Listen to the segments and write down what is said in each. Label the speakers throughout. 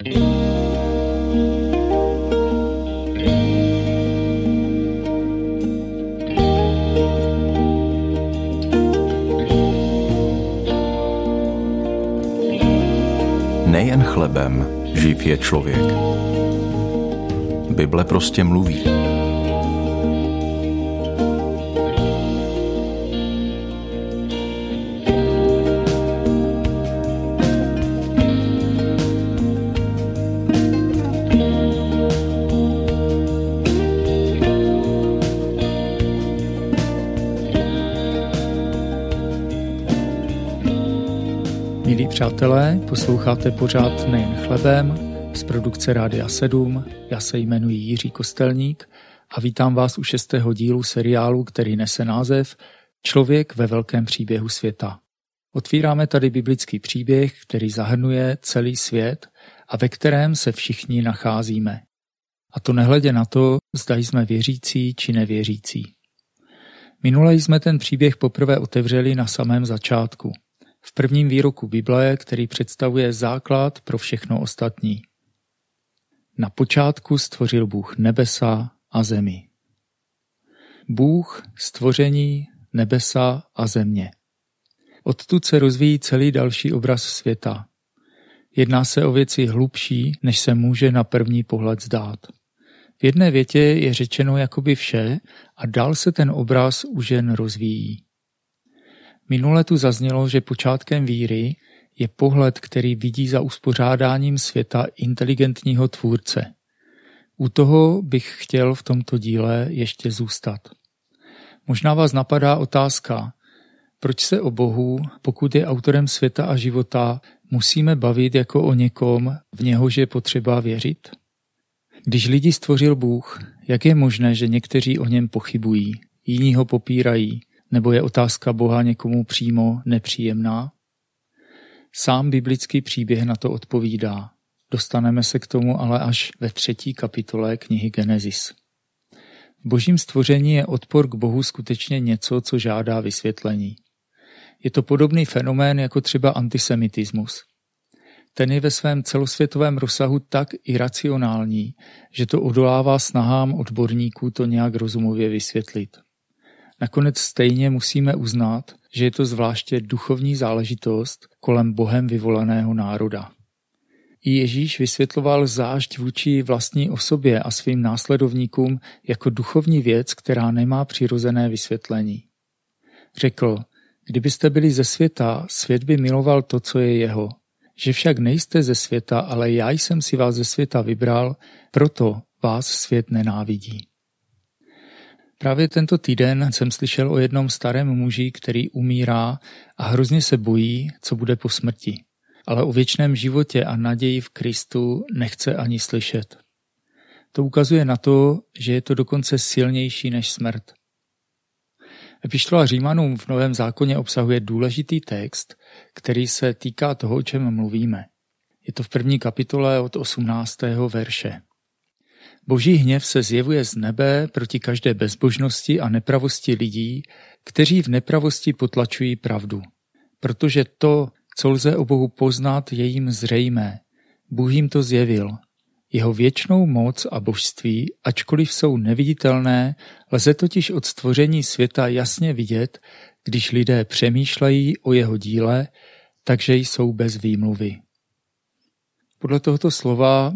Speaker 1: Nejen chlebem živ je člověk. Bible prostě mluví.
Speaker 2: Přátelé, posloucháte pořád nejen chlebem z produkce Rádia 7. Já se jmenuji Jiří Kostelník a vítám vás u šestého dílu seriálu, který nese název Člověk ve velkém příběhu světa. Otvíráme tady biblický příběh, který zahrnuje celý svět a ve kterém se všichni nacházíme. A to nehledě na to, zda jsme věřící či nevěřící. Minule jsme ten příběh poprvé otevřeli na samém začátku – v prvním výroku Bible, který představuje základ pro všechno ostatní. Na počátku stvořil Bůh nebesa a zemi. Bůh, stvoření, nebesa a země. Odtud se rozvíjí celý další obraz světa. Jedná se o věci hlubší, než se může na první pohled zdát. V jedné větě je řečeno jakoby vše a dál se ten obraz už jen rozvíjí. Minule tu zaznělo, že počátkem víry je pohled, který vidí za uspořádáním světa inteligentního tvůrce. U toho bych chtěl v tomto díle ještě zůstat. Možná vás napadá otázka, proč se o Bohu, pokud je autorem světa a života, musíme bavit jako o někom, v něhož je potřeba věřit? Když lidi stvořil Bůh, jak je možné, že někteří o něm pochybují, jiní ho popírají, nebo je otázka Boha někomu přímo nepříjemná? Sám biblický příběh na to odpovídá. Dostaneme se k tomu ale až ve třetí kapitole knihy Genesis. V božím stvoření je odpor k Bohu skutečně něco, co žádá vysvětlení. Je to podobný fenomén jako třeba antisemitismus. Ten je ve svém celosvětovém rozsahu tak iracionální, že to odolává snahám odborníků to nějak rozumově vysvětlit. Nakonec stejně musíme uznat, že je to zvláště duchovní záležitost kolem Bohem vyvoleného národa. I Ježíš vysvětloval zášť vůči vlastní osobě a svým následovníkům jako duchovní věc, která nemá přirozené vysvětlení. Řekl, kdybyste byli ze světa, svět by miloval to, co je jeho. Že však nejste ze světa, ale já jsem si vás ze světa vybral, proto vás svět nenávidí. Právě tento týden jsem slyšel o jednom starém muži, který umírá a hrozně se bojí, co bude po smrti. Ale o věčném životě a naději v Kristu nechce ani slyšet. To ukazuje na to, že je to dokonce silnější než smrt. Epištola Římanům v Novém zákoně obsahuje důležitý text, který se týká toho, o čem mluvíme. Je to v první kapitole od 18. verše. Boží hněv se zjevuje z nebe proti každé bezbožnosti a nepravosti lidí, kteří v nepravosti potlačují pravdu. Protože to, co lze o Bohu poznat, je jim zřejmé. Bůh jim to zjevil. Jeho věčnou moc a božství, ačkoliv jsou neviditelné, lze totiž od stvoření světa jasně vidět, když lidé přemýšlejí o jeho díle, takže jsou bez výmluvy. Podle tohoto slova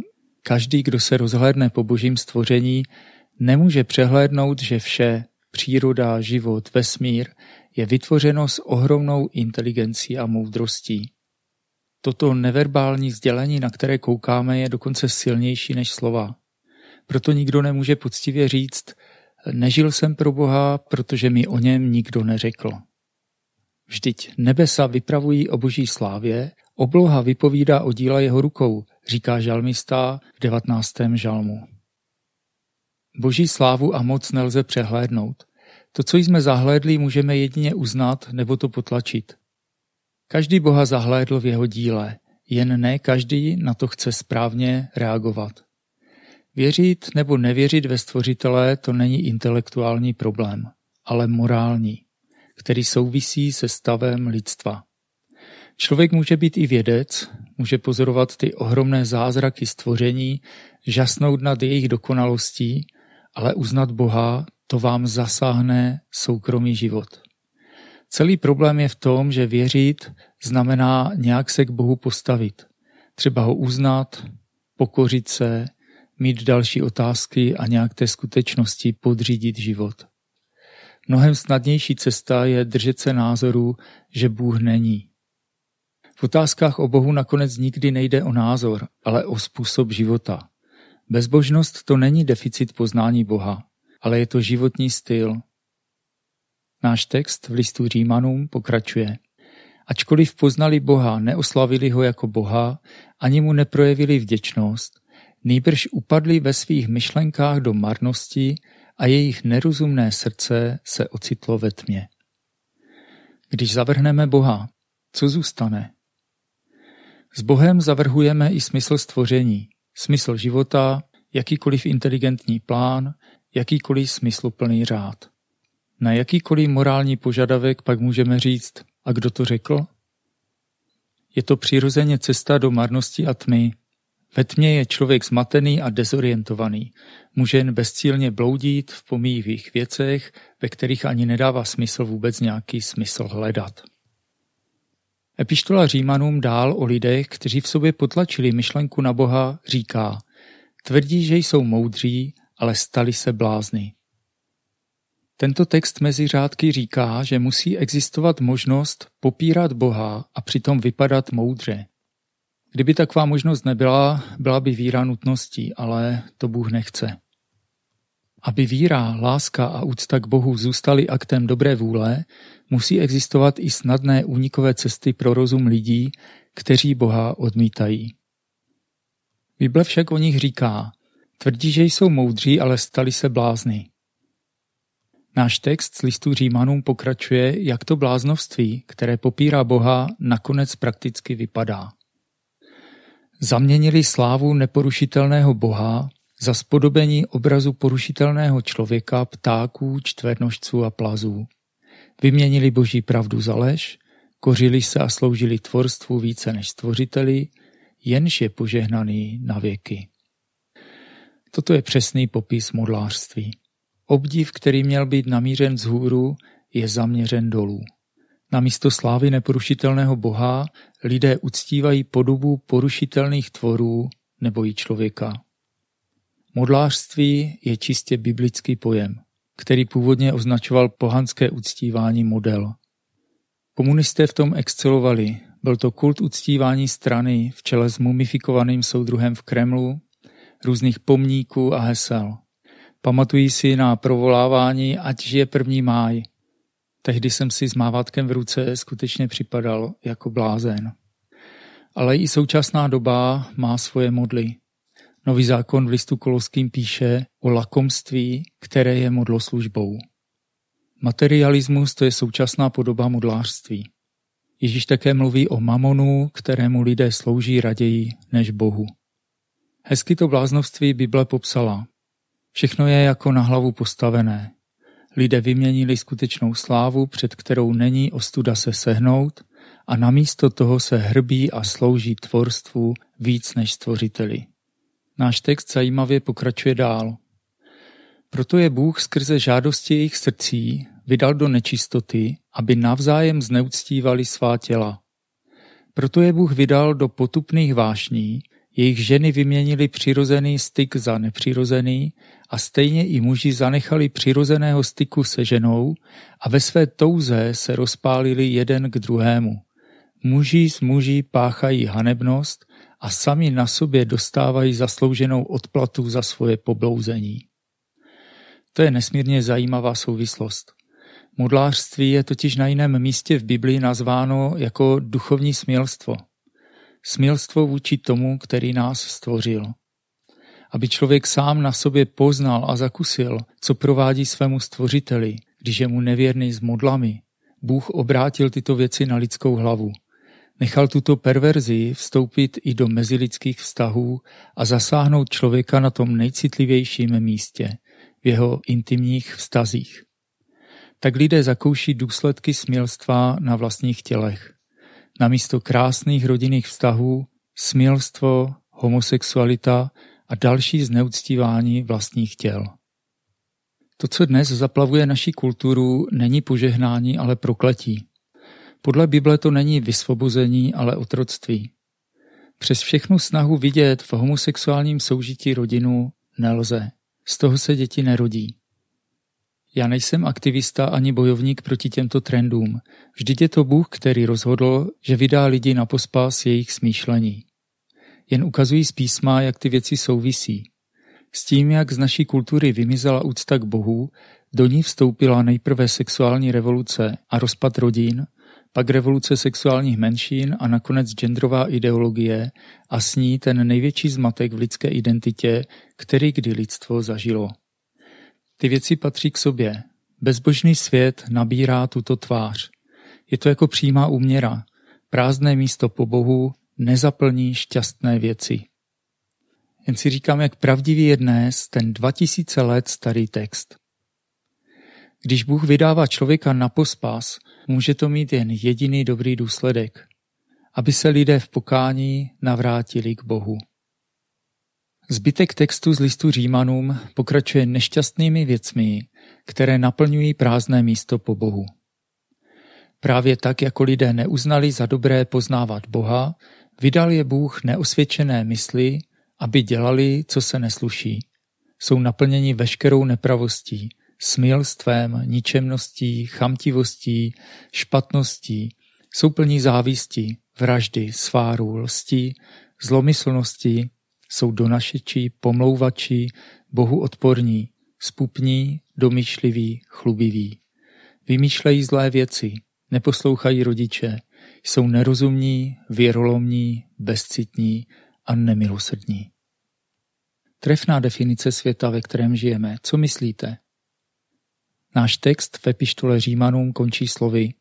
Speaker 2: Každý, kdo se rozhlédne po božím stvoření, nemůže přehlédnout, že vše, příroda, život, vesmír, je vytvořeno s ohromnou inteligencí a moudrostí. Toto neverbální sdělení, na které koukáme, je dokonce silnější než slova. Proto nikdo nemůže poctivě říct, nežil jsem pro Boha, protože mi o něm nikdo neřekl. Vždyť nebesa vypravují o boží slávě, obloha vypovídá o díla jeho rukou, říká žalmista v 19. žalmu. Boží slávu a moc nelze přehlédnout. To, co jsme zahlédli, můžeme jedině uznat nebo to potlačit. Každý Boha zahlédl v jeho díle, jen ne každý na to chce správně reagovat. Věřit nebo nevěřit ve stvořitele to není intelektuální problém, ale morální, který souvisí se stavem lidstva. Člověk může být i vědec, může pozorovat ty ohromné zázraky stvoření, žasnout nad jejich dokonalostí, ale uznat Boha, to vám zasáhne soukromý život. Celý problém je v tom, že věřit znamená nějak se k Bohu postavit. Třeba ho uznat, pokořit se, mít další otázky a nějak té skutečnosti podřídit život. Mnohem snadnější cesta je držet se názoru, že Bůh není. V otázkách o Bohu nakonec nikdy nejde o názor, ale o způsob života. Bezbožnost to není deficit poznání Boha, ale je to životní styl. Náš text v listu Římanům pokračuje. Ačkoliv poznali Boha, neoslavili ho jako Boha, ani mu neprojevili vděčnost, nýbrž upadli ve svých myšlenkách do marnosti a jejich nerozumné srdce se ocitlo ve tmě. Když zavrhneme Boha, co zůstane? S Bohem zavrhujeme i smysl stvoření, smysl života, jakýkoliv inteligentní plán, jakýkoliv smysluplný řád. Na jakýkoliv morální požadavek pak můžeme říct, a kdo to řekl? Je to přirozeně cesta do marnosti a tmy. Ve tmě je člověk zmatený a dezorientovaný. Může jen bezcílně bloudit v pomíjivých věcech, ve kterých ani nedává smysl vůbec nějaký smysl hledat. Epištola Římanům dál o lidech, kteří v sobě potlačili myšlenku na Boha, říká Tvrdí, že jsou moudří, ale stali se blázny. Tento text mezi řádky říká, že musí existovat možnost popírat Boha a přitom vypadat moudře. Kdyby taková možnost nebyla, byla by víra nutností, ale to Bůh nechce. Aby víra, láska a úcta k Bohu zůstaly aktem dobré vůle, musí existovat i snadné únikové cesty pro rozum lidí, kteří Boha odmítají. Bible však o nich říká, tvrdí, že jsou moudří, ale stali se blázny. Náš text z listu Římanům pokračuje, jak to bláznovství, které popírá Boha, nakonec prakticky vypadá. Zaměnili slávu neporušitelného Boha za spodobení obrazu porušitelného člověka, ptáků, čtvernožců a plazů. Vyměnili boží pravdu za lež, kořili se a sloužili tvorstvu více než stvořiteli, jenž je požehnaný na věky. Toto je přesný popis modlářství. Obdiv, který měl být namířen vzhůru, je zaměřen dolů. Na místo slávy neporušitelného Boha lidé uctívají podobu porušitelných tvorů nebo i člověka. Modlářství je čistě biblický pojem, který původně označoval pohanské uctívání model. Komunisté v tom excelovali. Byl to kult uctívání strany v čele s mumifikovaným soudruhem v Kremlu, různých pomníků a hesel. Pamatují si na provolávání, ať žije první máj. Tehdy jsem si s mávátkem v ruce skutečně připadal jako blázen. Ale i současná doba má svoje modly. Nový zákon v listu Koloským píše o lakomství, které je modloslužbou. Materialismus to je současná podoba modlářství. Ježíš také mluví o mamonu, kterému lidé slouží raději než Bohu. Hezky to bláznovství Bible popsala. Všechno je jako na hlavu postavené. Lidé vyměnili skutečnou slávu, před kterou není ostuda se sehnout, a namísto toho se hrbí a slouží tvorstvu víc než stvořiteli. Náš text zajímavě pokračuje dál. Proto je Bůh skrze žádosti jejich srdcí vydal do nečistoty, aby navzájem zneuctívali svá těla. Proto je Bůh vydal do potupných vášní, jejich ženy vyměnili přirozený styk za nepřirozený a stejně i muži zanechali přirozeného styku se ženou a ve své touze se rozpálili jeden k druhému. Muži s muži páchají hanebnost a sami na sobě dostávají zaslouženou odplatu za svoje poblouzení. To je nesmírně zajímavá souvislost. Modlářství je totiž na jiném místě v Biblii nazváno jako duchovní smělstvo. Smělstvo vůči tomu, který nás stvořil. Aby člověk sám na sobě poznal a zakusil, co provádí svému stvořiteli, když je mu nevěrný s modlami, Bůh obrátil tyto věci na lidskou hlavu – Nechal tuto perverzi vstoupit i do mezilidských vztahů a zasáhnout člověka na tom nejcitlivějším místě, v jeho intimních vztazích. Tak lidé zakouší důsledky smělstva na vlastních tělech. namísto krásných rodinných vztahů, smilstvo, homosexualita a další zneuctívání vlastních těl. To, co dnes zaplavuje naší kulturu, není požehnání, ale prokletí. Podle Bible to není vysvobození, ale otroctví. Přes všechnu snahu vidět v homosexuálním soužití rodinu nelze. Z toho se děti nerodí. Já nejsem aktivista ani bojovník proti těmto trendům. Vždyť je to Bůh, který rozhodl, že vydá lidi na pospas jejich smýšlení. Jen ukazují z písma, jak ty věci souvisí. S tím, jak z naší kultury vymizela úcta k Bohu, do ní vstoupila nejprve sexuální revoluce a rozpad rodin, pak revoluce sexuálních menšin a nakonec genderová ideologie a s ní ten největší zmatek v lidské identitě, který kdy lidstvo zažilo. Ty věci patří k sobě. Bezbožný svět nabírá tuto tvář. Je to jako přímá úměra. Prázdné místo po Bohu nezaplní šťastné věci. Jen si říkám, jak pravdivý je dnes ten 2000 let starý text. Když Bůh vydává člověka na pospas, může to mít jen jediný dobrý důsledek, aby se lidé v pokání navrátili k Bohu. Zbytek textu z listu Římanům pokračuje nešťastnými věcmi, které naplňují prázdné místo po Bohu. Právě tak, jako lidé neuznali za dobré poznávat Boha, vydal je Bůh neosvědčené mysli, aby dělali, co se nesluší. Jsou naplněni veškerou nepravostí, smilstvem, ničemností, chamtivostí, špatností, jsou plní závisti, vraždy, sváru, lstí, zlomyslnosti, jsou donašeči, pomlouvači, Bohu odporní, spupní, domýšliví, chlubiví. Vymýšlejí zlé věci, neposlouchají rodiče, jsou nerozumní, věrolomní, bezcitní a nemilosrdní. Trefná definice světa, ve kterém žijeme. Co myslíte? Náš text v epištole Římanům končí slovy.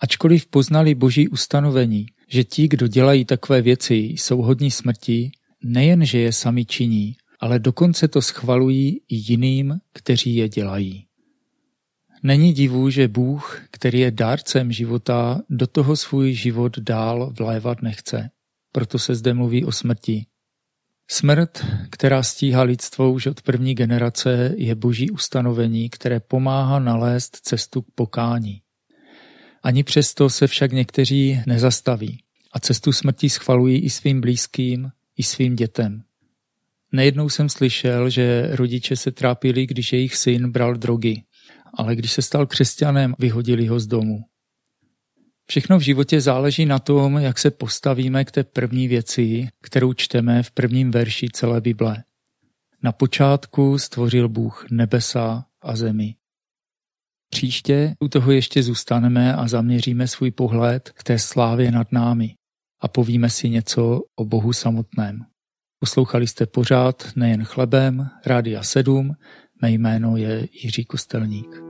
Speaker 2: Ačkoliv poznali boží ustanovení, že ti, kdo dělají takové věci, jsou hodní smrti, nejen, že je sami činí, ale dokonce to schvalují i jiným, kteří je dělají. Není divu, že Bůh, který je dárcem života, do toho svůj život dál vlévat nechce. Proto se zde mluví o smrti. Smrt, která stíhá lidstvo už od první generace, je boží ustanovení, které pomáhá nalézt cestu k pokání. Ani přesto se však někteří nezastaví a cestu smrti schvalují i svým blízkým, i svým dětem. Nejednou jsem slyšel, že rodiče se trápili, když jejich syn bral drogy, ale když se stal křesťanem, vyhodili ho z domu. Všechno v životě záleží na tom, jak se postavíme k té první věci, kterou čteme v prvním verši celé Bible. Na počátku stvořil Bůh nebesa a zemi. Příště u toho ještě zůstaneme a zaměříme svůj pohled k té slávě nad námi a povíme si něco o Bohu samotném. Poslouchali jste pořád nejen chlebem, Rádia 7, mé jméno je Jiří Kostelník.